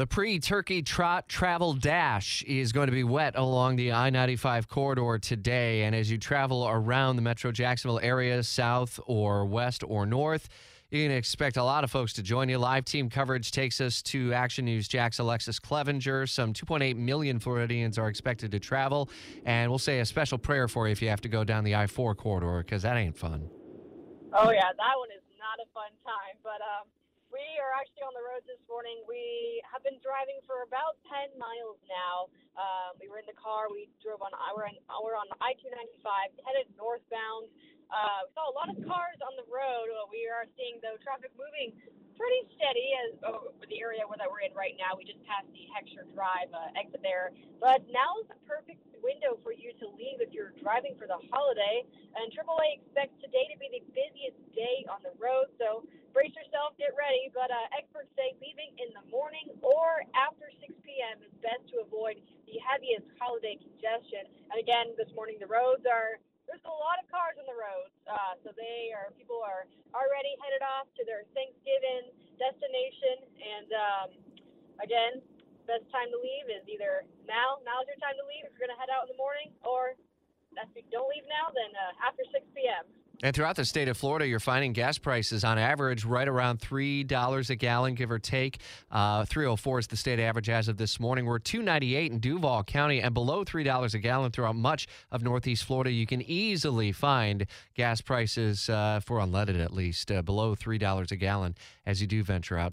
The pre Turkey Trot Travel Dash is going to be wet along the I 95 corridor today. And as you travel around the Metro Jacksonville area, south or west or north, you can expect a lot of folks to join you. Live team coverage takes us to Action News Jax Alexus Cleavenger. Some 2.8 million Floridians are expected to travel. And we'll say a special prayer for you if you have to go down the I 4 corridor, because that ain't fun. Oh, yeah, that one is not a fun time. But, um, we are actually on the road this morning. We have been driving for about 10 miles now. Um, we were in the car. We drove on. We're on, we're on I-295, headed northbound. Uh, we saw a lot of cars on the road. We are seeing the traffic moving pretty steady as oh, the area where that we're in right now. We just passed the Heckscher Drive uh, exit there, but now is the perfect window for you to leave if you're driving for the holiday. And AAA expects today to be the busiest day on the road, so brace ready. But uh, experts say leaving in the morning or after 6 p.m. is best to avoid the heaviest holiday congestion. And again, this morning the roads are there's a lot of cars on the roads. Uh, so they are people are already headed off to their Thanksgiving destination, and um, again, best time to leave is either now. Now's your time to leave if you're going to head out in the morning, or if you don't leave now, then uh, after 6 p.m. And throughout the state of Florida, you're finding gas prices on average right around $3 a gallon, give or take. Uh, 304 is the state average as of this morning. We're 298 in Duval County and below $3 a gallon throughout much of Northeast Florida. You can easily find gas prices uh, for unleaded at least uh, below $3 a gallon as you do venture out.